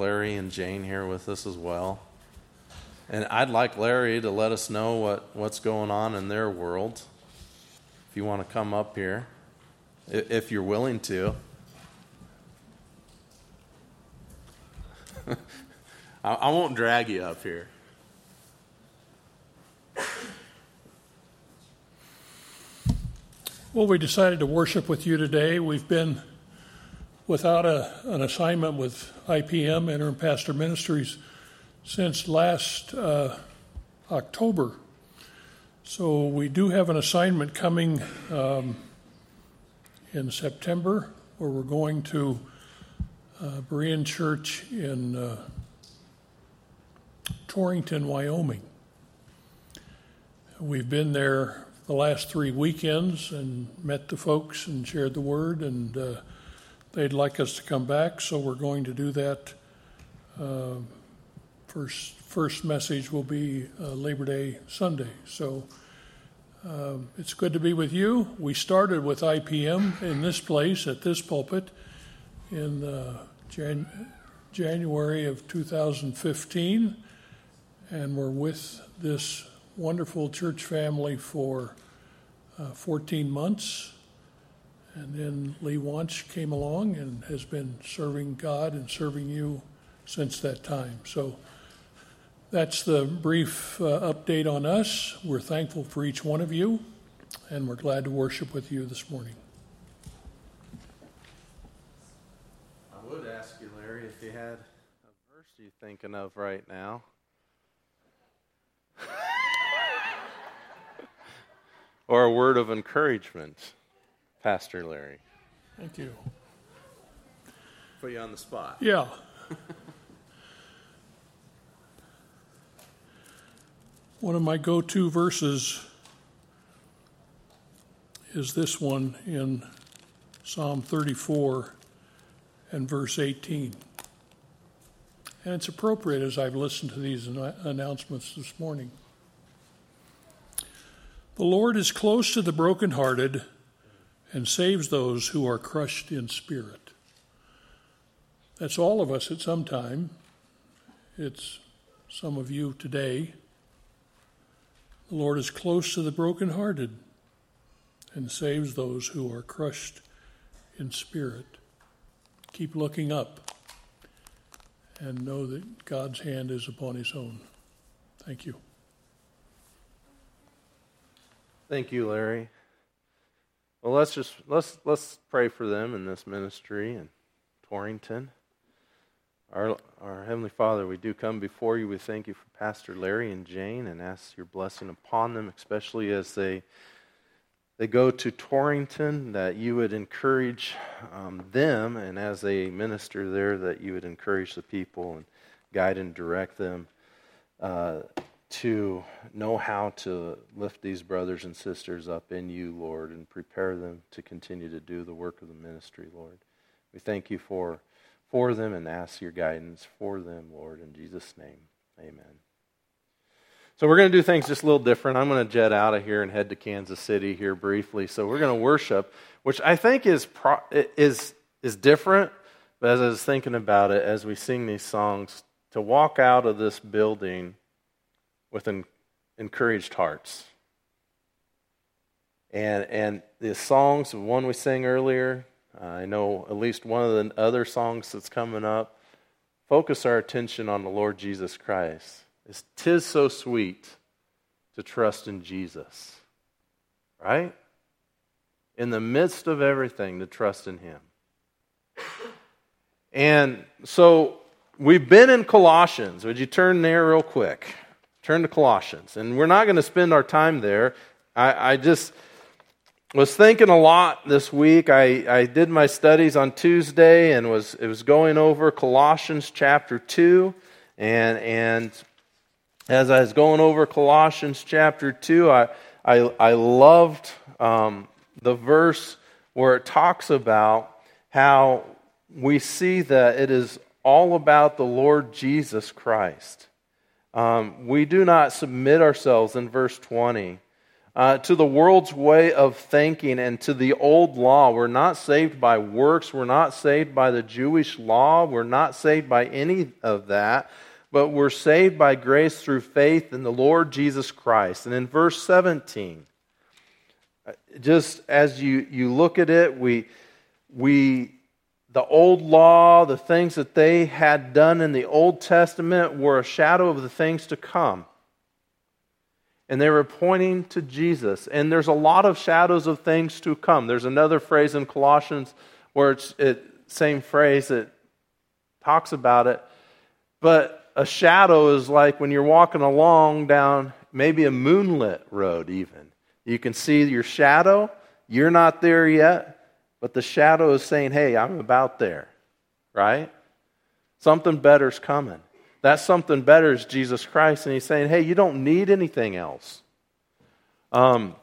Larry and Jane here with us as well. And I'd like Larry to let us know what, what's going on in their world. If you want to come up here, if you're willing to. I won't drag you up here. Well, we decided to worship with you today. We've been without a, an assignment with IPM, Interim Pastor Ministries, since last uh, October. So we do have an assignment coming um, in September where we're going to uh, Berean Church in uh, Torrington, Wyoming. We've been there the last three weekends and met the folks and shared the word, and uh, they'd like us to come back, so we're going to do that. Uh, first, first message will be uh, Labor Day Sunday. So um, it's good to be with you. We started with IPM in this place at this pulpit in uh, Jan- January of 2015 and we're with this wonderful church family for uh, 14 months. And then Lee Wanch came along and has been serving God and serving you since that time. So that's the brief uh, update on us. We're thankful for each one of you, and we're glad to worship with you this morning. I would ask you, Larry, if you had a verse you're thinking of right now. or a word of encouragement, Pastor Larry? Thank you. Put you on the spot. Yeah. one of my go to verses is this one in Psalm 34 and verse 18. And it's appropriate as I've listened to these announcements this morning. The Lord is close to the brokenhearted and saves those who are crushed in spirit. That's all of us at some time. It's some of you today. The Lord is close to the brokenhearted and saves those who are crushed in spirit. Keep looking up and know that God's hand is upon his own. Thank you. Thank you, Larry. Well, let's just let's let's pray for them in this ministry in Torrington. Our our heavenly Father, we do come before you. We thank you for Pastor Larry and Jane and ask your blessing upon them, especially as they they go to Torrington, that you would encourage um, them, and as they minister there, that you would encourage the people and guide and direct them uh, to know how to lift these brothers and sisters up in you, Lord, and prepare them to continue to do the work of the ministry, Lord. We thank you for, for them and ask your guidance for them, Lord, in Jesus' name. Amen. So we're going to do things just a little different. I'm going to jet out of here and head to Kansas City here briefly. So we're going to worship, which I think is pro- is is different. But as I was thinking about it, as we sing these songs, to walk out of this building with an encouraged hearts. And and the songs, the one we sang earlier, uh, I know at least one of the other songs that's coming up, focus our attention on the Lord Jesus Christ is tis so sweet to trust in Jesus. Right? In the midst of everything, to trust in Him. And so we've been in Colossians. Would you turn there real quick? Turn to Colossians. And we're not going to spend our time there. I, I just was thinking a lot this week. I, I did my studies on Tuesday and was it was going over Colossians chapter 2 and and as I was going over Colossians chapter 2, I, I, I loved um, the verse where it talks about how we see that it is all about the Lord Jesus Christ. Um, we do not submit ourselves in verse 20 uh, to the world's way of thinking and to the old law. We're not saved by works. We're not saved by the Jewish law. We're not saved by any of that. But we're saved by grace through faith in the Lord Jesus Christ. And in verse 17, uh, just as you, you look at it, we, we, the old law, the things that they had done in the Old Testament were a shadow of the things to come and they were pointing to Jesus. And there's a lot of shadows of things to come. There's another phrase in Colossians where it's it same phrase that talks about it. But a shadow is like when you're walking along down maybe a moonlit road even. You can see your shadow. You're not there yet, but the shadow is saying, "Hey, I'm about there." Right? Something better's coming. That something better is Jesus Christ. And he's saying, hey, you don't need anything else. Um,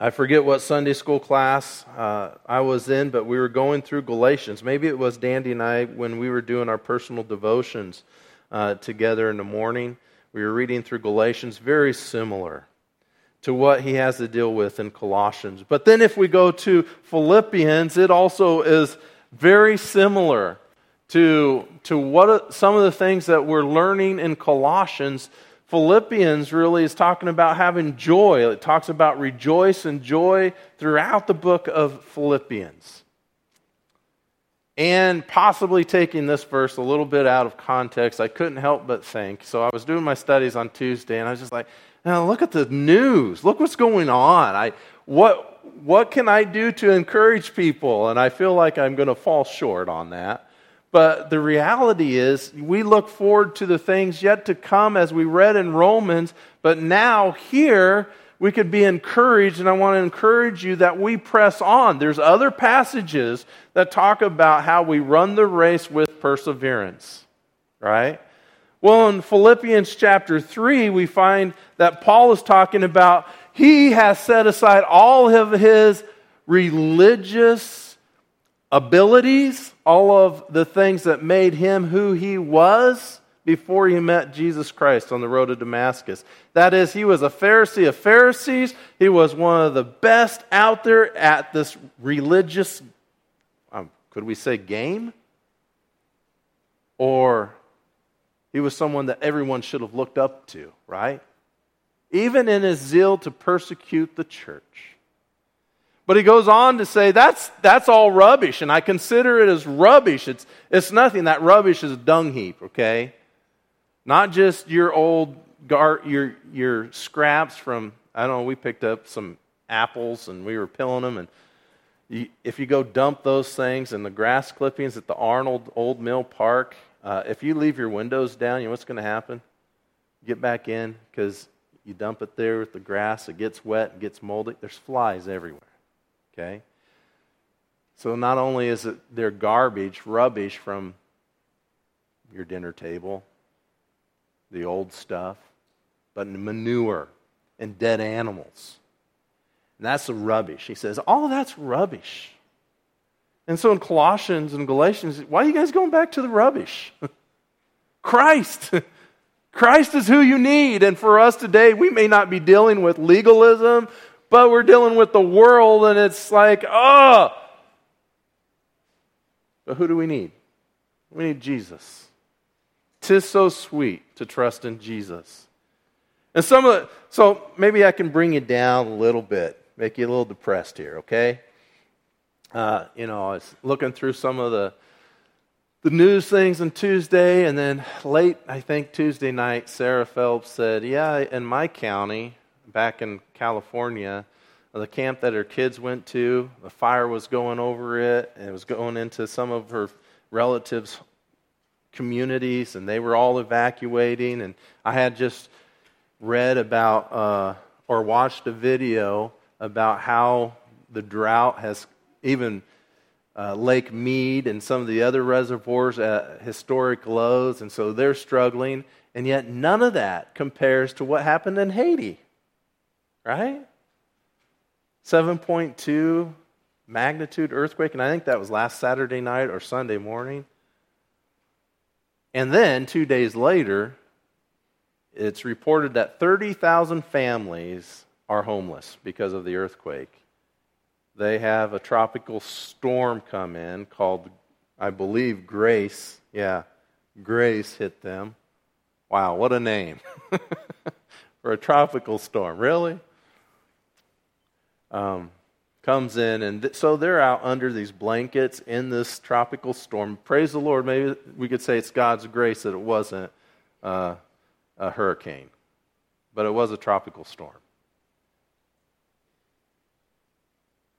I forget what Sunday school class uh, I was in, but we were going through Galatians. Maybe it was Dandy and I when we were doing our personal devotions uh, together in the morning. We were reading through Galatians, very similar to what he has to deal with in Colossians. But then if we go to Philippians, it also is very similar to, to what some of the things that we're learning in Colossians. Philippians really is talking about having joy. It talks about rejoice and joy throughout the book of Philippians. And possibly taking this verse a little bit out of context, I couldn't help but think. So I was doing my studies on Tuesday, and I was just like, now look at the news. Look what's going on. I, what, what can I do to encourage people? And I feel like I'm going to fall short on that. But the reality is, we look forward to the things yet to come as we read in Romans. But now, here, we could be encouraged, and I want to encourage you that we press on. There's other passages that talk about how we run the race with perseverance, right? Well, in Philippians chapter 3, we find that Paul is talking about he has set aside all of his religious abilities all of the things that made him who he was before he met Jesus Christ on the road to Damascus. That is, he was a Pharisee of Pharisees. He was one of the best out there at this religious, um, could we say, game? Or he was someone that everyone should have looked up to, right? Even in his zeal to persecute the church. But he goes on to say that's, that's all rubbish, and I consider it as rubbish. It's, it's nothing. That rubbish is a dung heap, okay? Not just your old gar, your, your scraps from, I don't know, we picked up some apples and we were peeling them. And you, if you go dump those things and the grass clippings at the Arnold Old Mill Park, uh, if you leave your windows down, you know what's going to happen? Get back in because you dump it there with the grass, it gets wet, it gets moldy. There's flies everywhere. Okay? So not only is it their garbage, rubbish from your dinner table, the old stuff, but manure and dead animals. And that's the rubbish. He says, all that's rubbish. And so in Colossians and Galatians, why are you guys going back to the rubbish? Christ. Christ is who you need. And for us today, we may not be dealing with legalism but we're dealing with the world and it's like, oh. But who do we need? We need Jesus. Tis so sweet to trust in Jesus. And some of the, so maybe I can bring you down a little bit, make you a little depressed here, okay? Uh, you know, I was looking through some of the the news things on Tuesday, and then late, I think Tuesday night, Sarah Phelps said, "Yeah, in my county, back in California, the camp that her kids went to. The fire was going over it, and it was going into some of her relatives' communities, and they were all evacuating. And I had just read about uh, or watched a video about how the drought has even uh, Lake Mead and some of the other reservoirs at historic lows, and so they're struggling. And yet, none of that compares to what happened in Haiti, right? 7.2 magnitude earthquake, and I think that was last Saturday night or Sunday morning. And then, two days later, it's reported that 30,000 families are are homeless because of the earthquake. They have a tropical storm come in called, I believe, Grace. Yeah, Grace hit them. Wow, what a name for a tropical storm. Really? Um, comes in, and th- so they're out under these blankets in this tropical storm. Praise the Lord. Maybe we could say it's God's grace that it wasn't uh, a hurricane, but it was a tropical storm.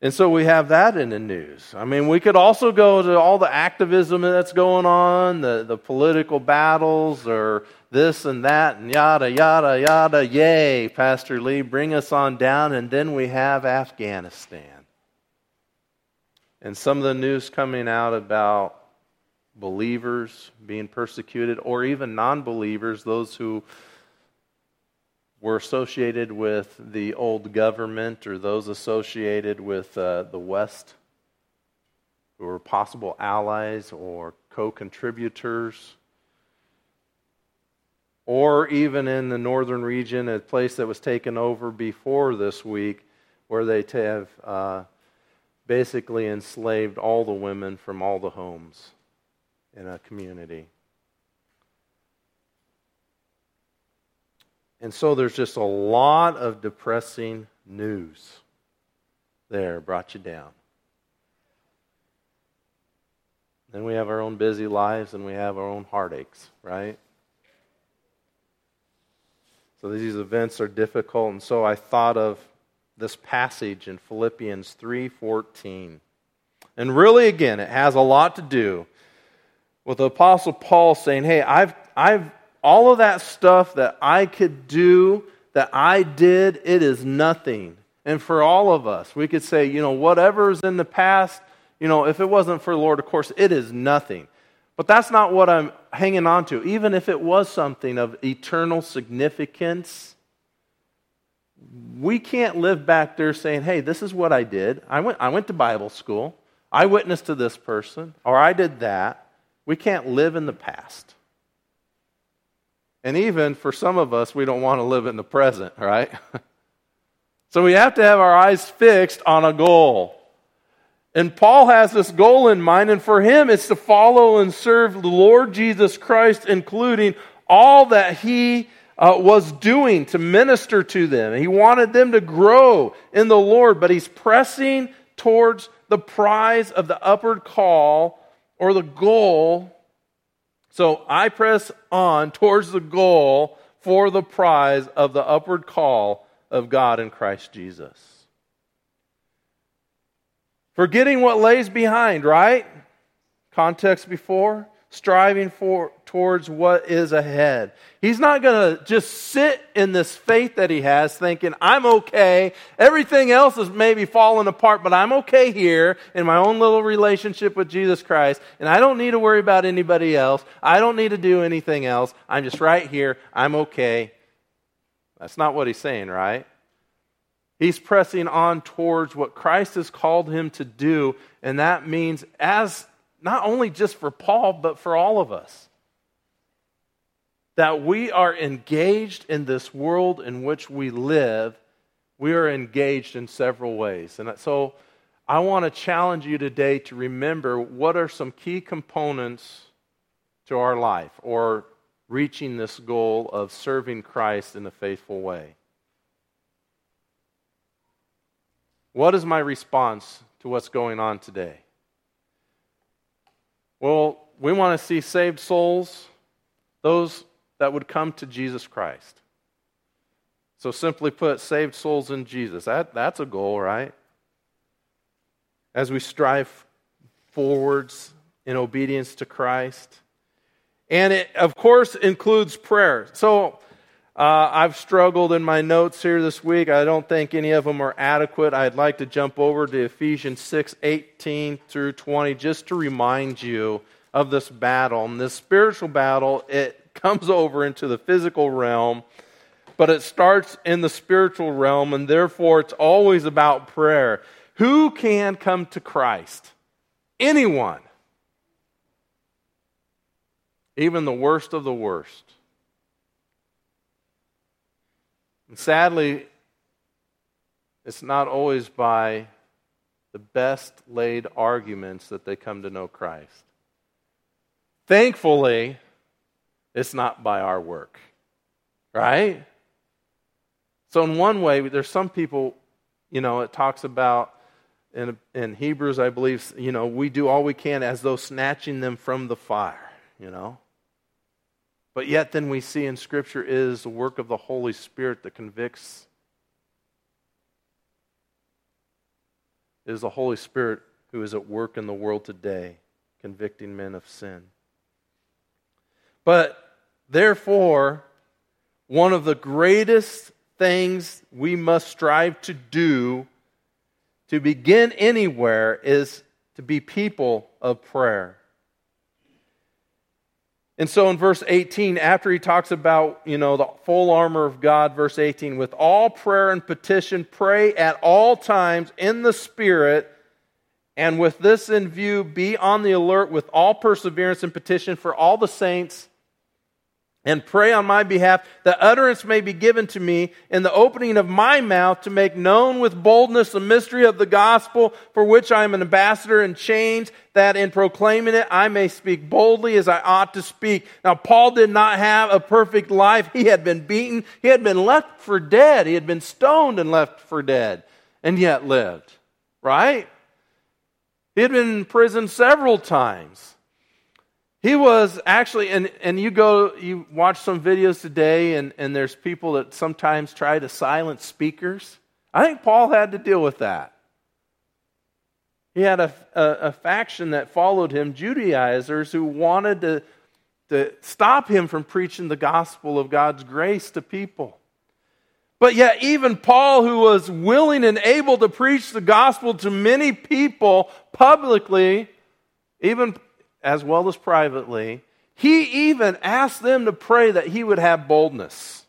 And so we have that in the news. I mean, we could also go to all the activism that's going on, the, the political battles, or this and that, and yada, yada, yada. Yay, Pastor Lee, bring us on down. And then we have Afghanistan. And some of the news coming out about believers being persecuted, or even non believers, those who were associated with the old government or those associated with uh, the West who were possible allies or co contributors. Or even in the northern region, a place that was taken over before this week, where they have uh, basically enslaved all the women from all the homes in a community. And so there's just a lot of depressing news there, brought you down. Then we have our own busy lives and we have our own heartaches, right? So these events are difficult, and so I thought of this passage in Philippians 3:14. And really again, it has a lot to do with the apostle Paul saying, "Hey, I've I've all of that stuff that I could do, that I did, it is nothing. And for all of us, we could say, you know, whatever's in the past, you know, if it wasn't for the Lord, of course, it is nothing. But that's not what I'm hanging on to. Even if it was something of eternal significance, we can't live back there saying, hey, this is what I did. I went, I went to Bible school. I witnessed to this person, or I did that. We can't live in the past. And even for some of us, we don't want to live in the present, right? so we have to have our eyes fixed on a goal. And Paul has this goal in mind, and for him, it's to follow and serve the Lord Jesus Christ, including all that he uh, was doing to minister to them. He wanted them to grow in the Lord, but he's pressing towards the prize of the upward call or the goal so I press on towards the goal for the prize of the upward call of God in Christ Jesus. Forgetting what lays behind, right? Context before striving for, towards what is ahead. He's not going to just sit in this faith that he has thinking, I'm okay. Everything else is maybe falling apart, but I'm okay here in my own little relationship with Jesus Christ, and I don't need to worry about anybody else. I don't need to do anything else. I'm just right here. I'm okay. That's not what he's saying, right? He's pressing on towards what Christ has called him to do, and that means as not only just for Paul, but for all of us. That we are engaged in this world in which we live, we are engaged in several ways. And so I want to challenge you today to remember what are some key components to our life or reaching this goal of serving Christ in a faithful way. What is my response to what's going on today? Well, we want to see saved souls, those that would come to Jesus Christ. So, simply put, saved souls in Jesus. That, that's a goal, right? As we strive forwards in obedience to Christ. And it, of course, includes prayer. So, uh, I've struggled in my notes here this week. I don't think any of them are adequate. I'd like to jump over to Ephesians 6 18 through 20 just to remind you of this battle. And this spiritual battle, it comes over into the physical realm, but it starts in the spiritual realm, and therefore it's always about prayer. Who can come to Christ? Anyone. Even the worst of the worst. And sadly, it's not always by the best laid arguments that they come to know Christ. Thankfully, it's not by our work, right? So, in one way, there's some people, you know, it talks about in, in Hebrews, I believe, you know, we do all we can as though snatching them from the fire, you know. But yet, then we see in Scripture is the work of the Holy Spirit that convicts. It is the Holy Spirit who is at work in the world today, convicting men of sin. But therefore, one of the greatest things we must strive to do to begin anywhere is to be people of prayer. And so in verse 18, after he talks about, you know, the full armor of God, verse 18, with all prayer and petition, pray at all times in the Spirit, and with this in view, be on the alert with all perseverance and petition for all the saints and pray on my behalf that utterance may be given to me in the opening of my mouth to make known with boldness the mystery of the gospel for which I am an ambassador in chains, that in proclaiming it I may speak boldly as I ought to speak. Now, Paul did not have a perfect life. He had been beaten, he had been left for dead, he had been stoned and left for dead, and yet lived, right? He had been in prison several times. He was actually, and, and you go, you watch some videos today, and, and there's people that sometimes try to silence speakers. I think Paul had to deal with that. He had a, a, a faction that followed him, Judaizers, who wanted to, to stop him from preaching the gospel of God's grace to people. But yet, even Paul, who was willing and able to preach the gospel to many people publicly, even as well as privately, he even asked them to pray that he would have boldness.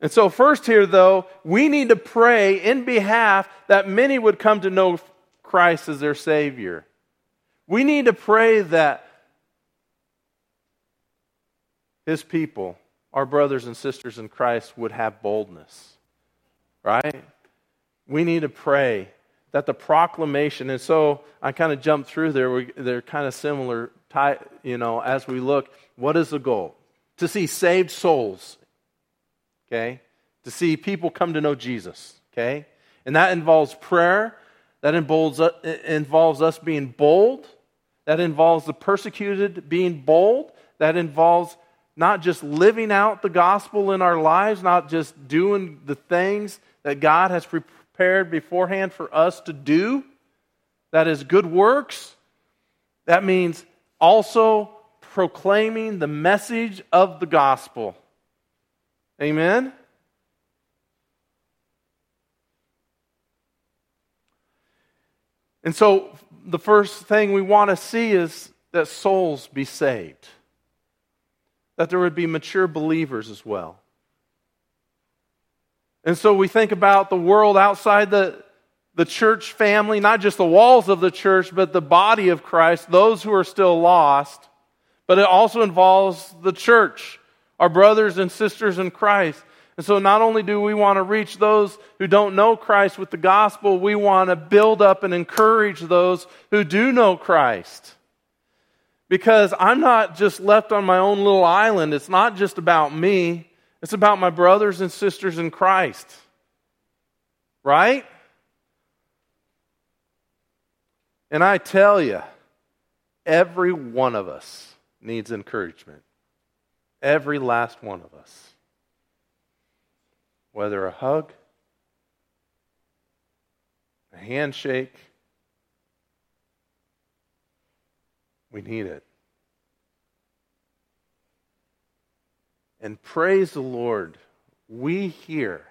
And so, first here, though, we need to pray in behalf that many would come to know Christ as their Savior. We need to pray that His people, our brothers and sisters in Christ, would have boldness. Right? We need to pray that the proclamation, and so I kind of jumped through there, we, they're kind of similar, you know, as we look. What is the goal? To see saved souls, okay? To see people come to know Jesus, okay? And that involves prayer, that involves, uh, involves us being bold, that involves the persecuted being bold, that involves not just living out the gospel in our lives, not just doing the things that God has prepared prepared beforehand for us to do. That is good works. That means also proclaiming the message of the gospel. Amen? And so, the first thing we want to see is that souls be saved, that there would be mature believers as well. And so we think about the world outside the, the church family, not just the walls of the church, but the body of Christ, those who are still lost. But it also involves the church, our brothers and sisters in Christ. And so not only do we want to reach those who don't know Christ with the gospel, we want to build up and encourage those who do know Christ. Because I'm not just left on my own little island. It's not just about me. It's about my brothers and sisters in Christ. Right? And I tell you, every one of us needs encouragement. Every last one of us. Whether a hug, a handshake, we need it. And praise the Lord, we here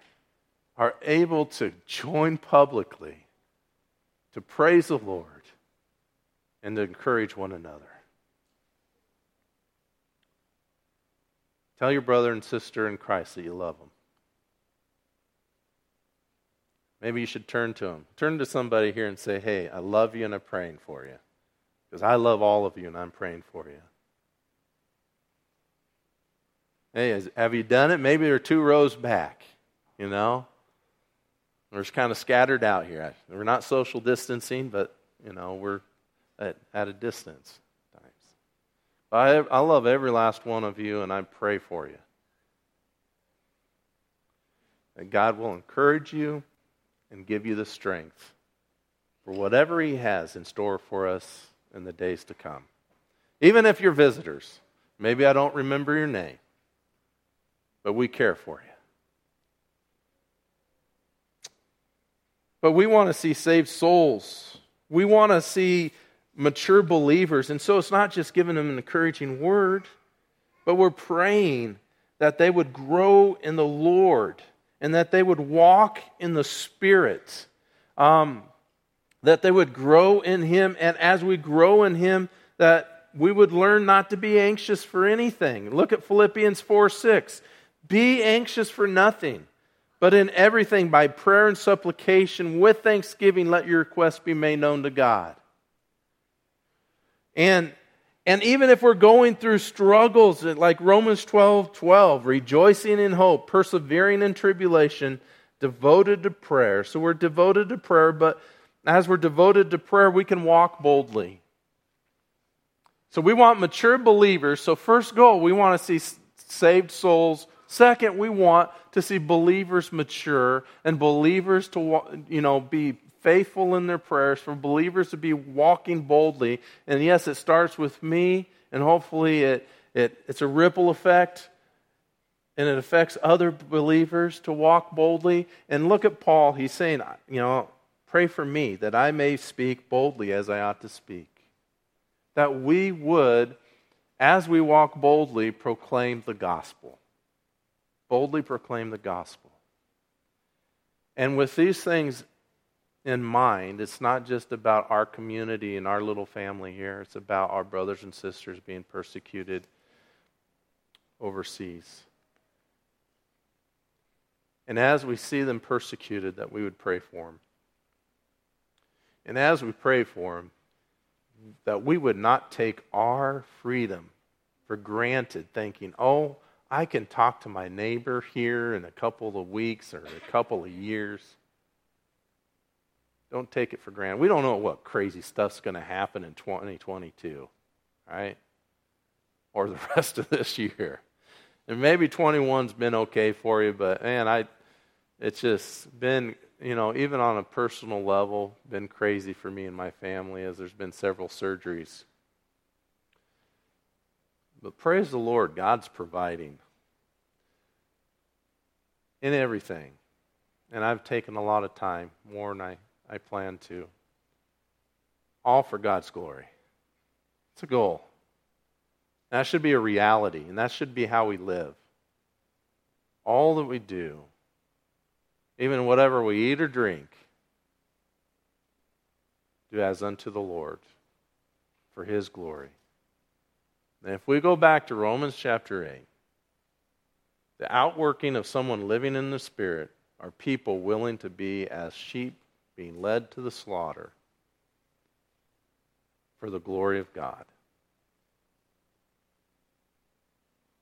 are able to join publicly to praise the Lord and to encourage one another. Tell your brother and sister in Christ that you love them. Maybe you should turn to them. Turn to somebody here and say, Hey, I love you and I'm praying for you. Because I love all of you and I'm praying for you. Hey, have you done it? Maybe they're two rows back, you know? We're just kind of scattered out here. We're not social distancing, but, you know, we're at, at a distance I, I love every last one of you, and I pray for you. That God will encourage you and give you the strength for whatever He has in store for us in the days to come. Even if you're visitors, maybe I don't remember your name, but we care for you. But we want to see saved souls. We want to see mature believers. And so it's not just giving them an encouraging word, but we're praying that they would grow in the Lord and that they would walk in the Spirit. Um, that they would grow in Him. And as we grow in Him, that we would learn not to be anxious for anything. Look at Philippians 4 6. Be anxious for nothing, but in everything by prayer and supplication with thanksgiving, let your requests be made known to God. And and even if we're going through struggles like Romans 12 12, rejoicing in hope, persevering in tribulation, devoted to prayer. So we're devoted to prayer, but as we're devoted to prayer, we can walk boldly. So we want mature believers. So, first goal, we want to see saved souls. Second, we want to see believers mature and believers to you know be faithful in their prayers, for believers to be walking boldly. And yes, it starts with me, and hopefully it, it, it's a ripple effect and it affects other believers to walk boldly. And look at Paul. He's saying, you know, Pray for me that I may speak boldly as I ought to speak. That we would, as we walk boldly, proclaim the gospel. Boldly proclaim the gospel. And with these things in mind, it's not just about our community and our little family here, it's about our brothers and sisters being persecuted overseas. And as we see them persecuted, that we would pray for them. And as we pray for them, that we would not take our freedom for granted, thinking, oh, I can talk to my neighbor here in a couple of weeks or a couple of years. Don't take it for granted. We don't know what crazy stuff's going to happen in 2022, right? Or the rest of this year. And maybe 21's been okay for you, but man, I it's just been you know, even on a personal level, been crazy for me and my family as there's been several surgeries. But praise the Lord, God's providing in everything. And I've taken a lot of time, more than I, I plan to. All for God's glory. It's a goal. That should be a reality, and that should be how we live. All that we do even whatever we eat or drink, do as unto the Lord for his glory. And if we go back to Romans chapter 8, the outworking of someone living in the Spirit are people willing to be as sheep being led to the slaughter for the glory of God.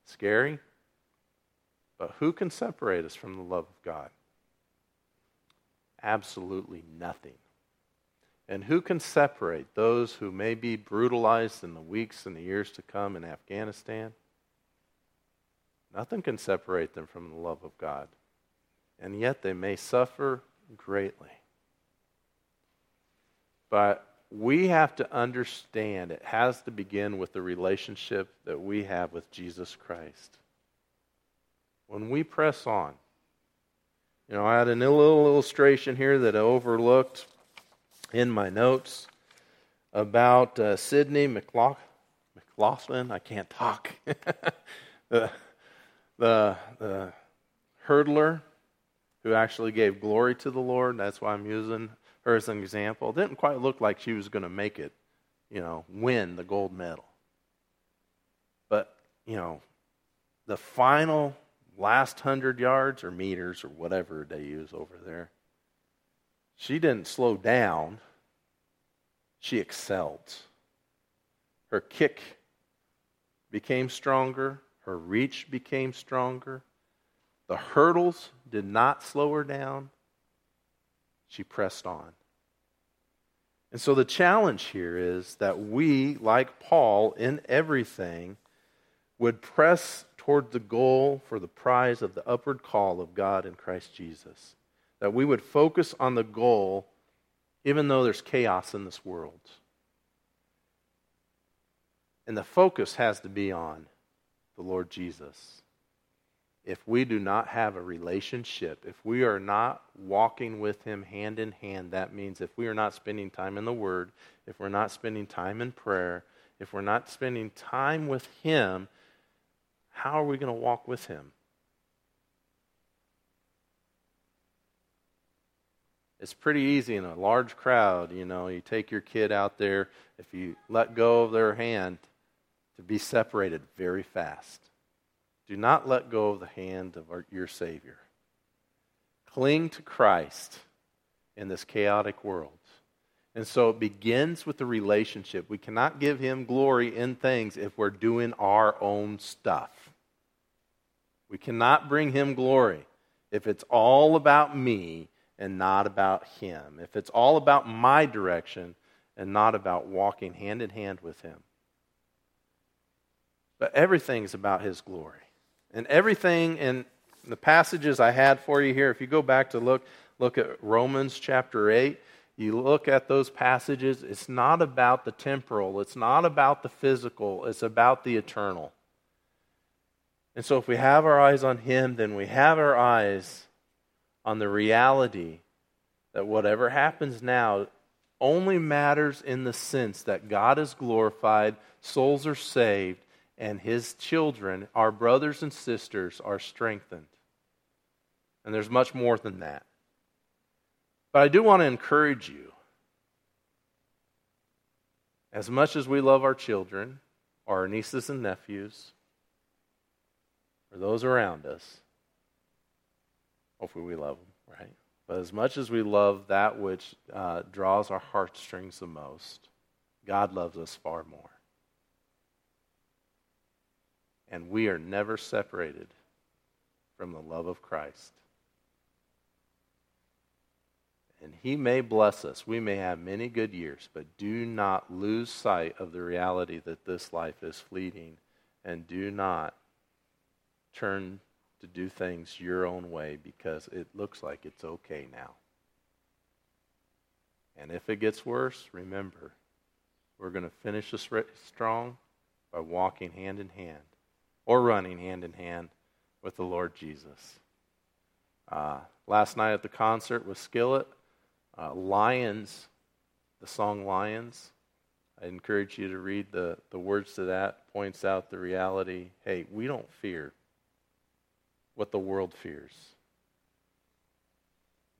Scary? But who can separate us from the love of God? absolutely nothing. And who can separate those who may be brutalized in the weeks and the years to come in Afghanistan? Nothing can separate them from the love of God. And yet they may suffer greatly. But we have to understand it has to begin with the relationship that we have with Jesus Christ. When we press on, you know, I had a little illustration here that I overlooked in my notes about uh, Sydney McLaughlin. I can't talk. the, the, the hurdler who actually gave glory to the Lord. That's why I'm using her as an example. Didn't quite look like she was going to make it, you know, win the gold medal. But, you know, the final last hundred yards or meters or whatever they use over there, she didn't slow down. She excelled. Her kick became stronger, her reach became stronger. The hurdles did not slow her down. she pressed on. And so the challenge here is that we, like Paul, in everything, would press toward the goal for the prize of the upward call of God in Christ Jesus. That we would focus on the goal, even though there's chaos in this world. And the focus has to be on the Lord Jesus if we do not have a relationship, if we are not walking with Him hand in hand, that means if we are not spending time in the Word, if we're not spending time in prayer, if we're not spending time with Him, how are we going to walk with Him? It's pretty easy in a large crowd, you know, you take your kid out there, if you let go of their hand, to be separated very fast. Do not let go of the hand of our, your Savior. Cling to Christ in this chaotic world. And so it begins with the relationship. We cannot give Him glory in things if we're doing our own stuff. We cannot bring Him glory if it's all about me and not about Him. If it's all about my direction and not about walking hand in hand with Him. But everything is about His glory. And everything in the passages I had for you here, if you go back to look, look at Romans chapter 8, you look at those passages, it's not about the temporal, it's not about the physical, it's about the eternal. And so if we have our eyes on Him, then we have our eyes on the reality that whatever happens now only matters in the sense that God is glorified, souls are saved, and his children, our brothers and sisters, are strengthened. And there's much more than that. But I do want to encourage you. As much as we love our children, our nieces and nephews, or those around us, hopefully we love them, right? But as much as we love that which uh, draws our heartstrings the most, God loves us far more and we are never separated from the love of Christ. And He may bless us. We may have many good years, but do not lose sight of the reality that this life is fleeting. And do not turn to do things your own way because it looks like it's okay now. And if it gets worse, remember, we're going to finish this strong by walking hand in hand or running hand in hand with the Lord Jesus. Uh, last night at the concert with Skillet, uh, Lions, the song Lions, I encourage you to read the, the words to that, points out the reality hey, we don't fear what the world fears.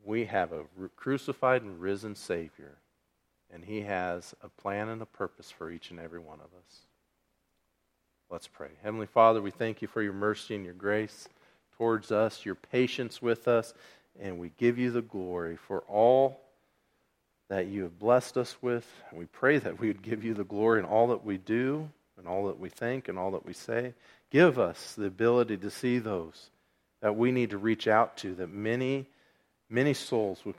We have a crucified and risen Savior, and He has a plan and a purpose for each and every one of us. Let's pray. Heavenly Father, we thank you for your mercy and your grace towards us, your patience with us, and we give you the glory for all that you have blessed us with. And we pray that we would give you the glory in all that we do, and all that we think, and all that we say. Give us the ability to see those that we need to reach out to, that many, many souls would